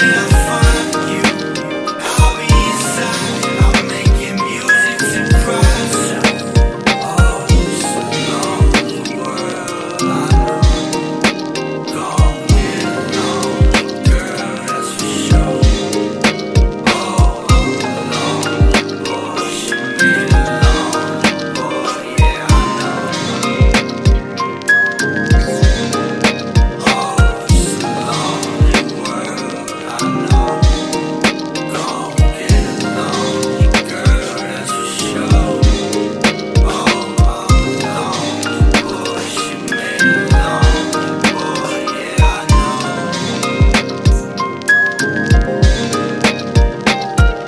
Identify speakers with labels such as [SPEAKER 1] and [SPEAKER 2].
[SPEAKER 1] feel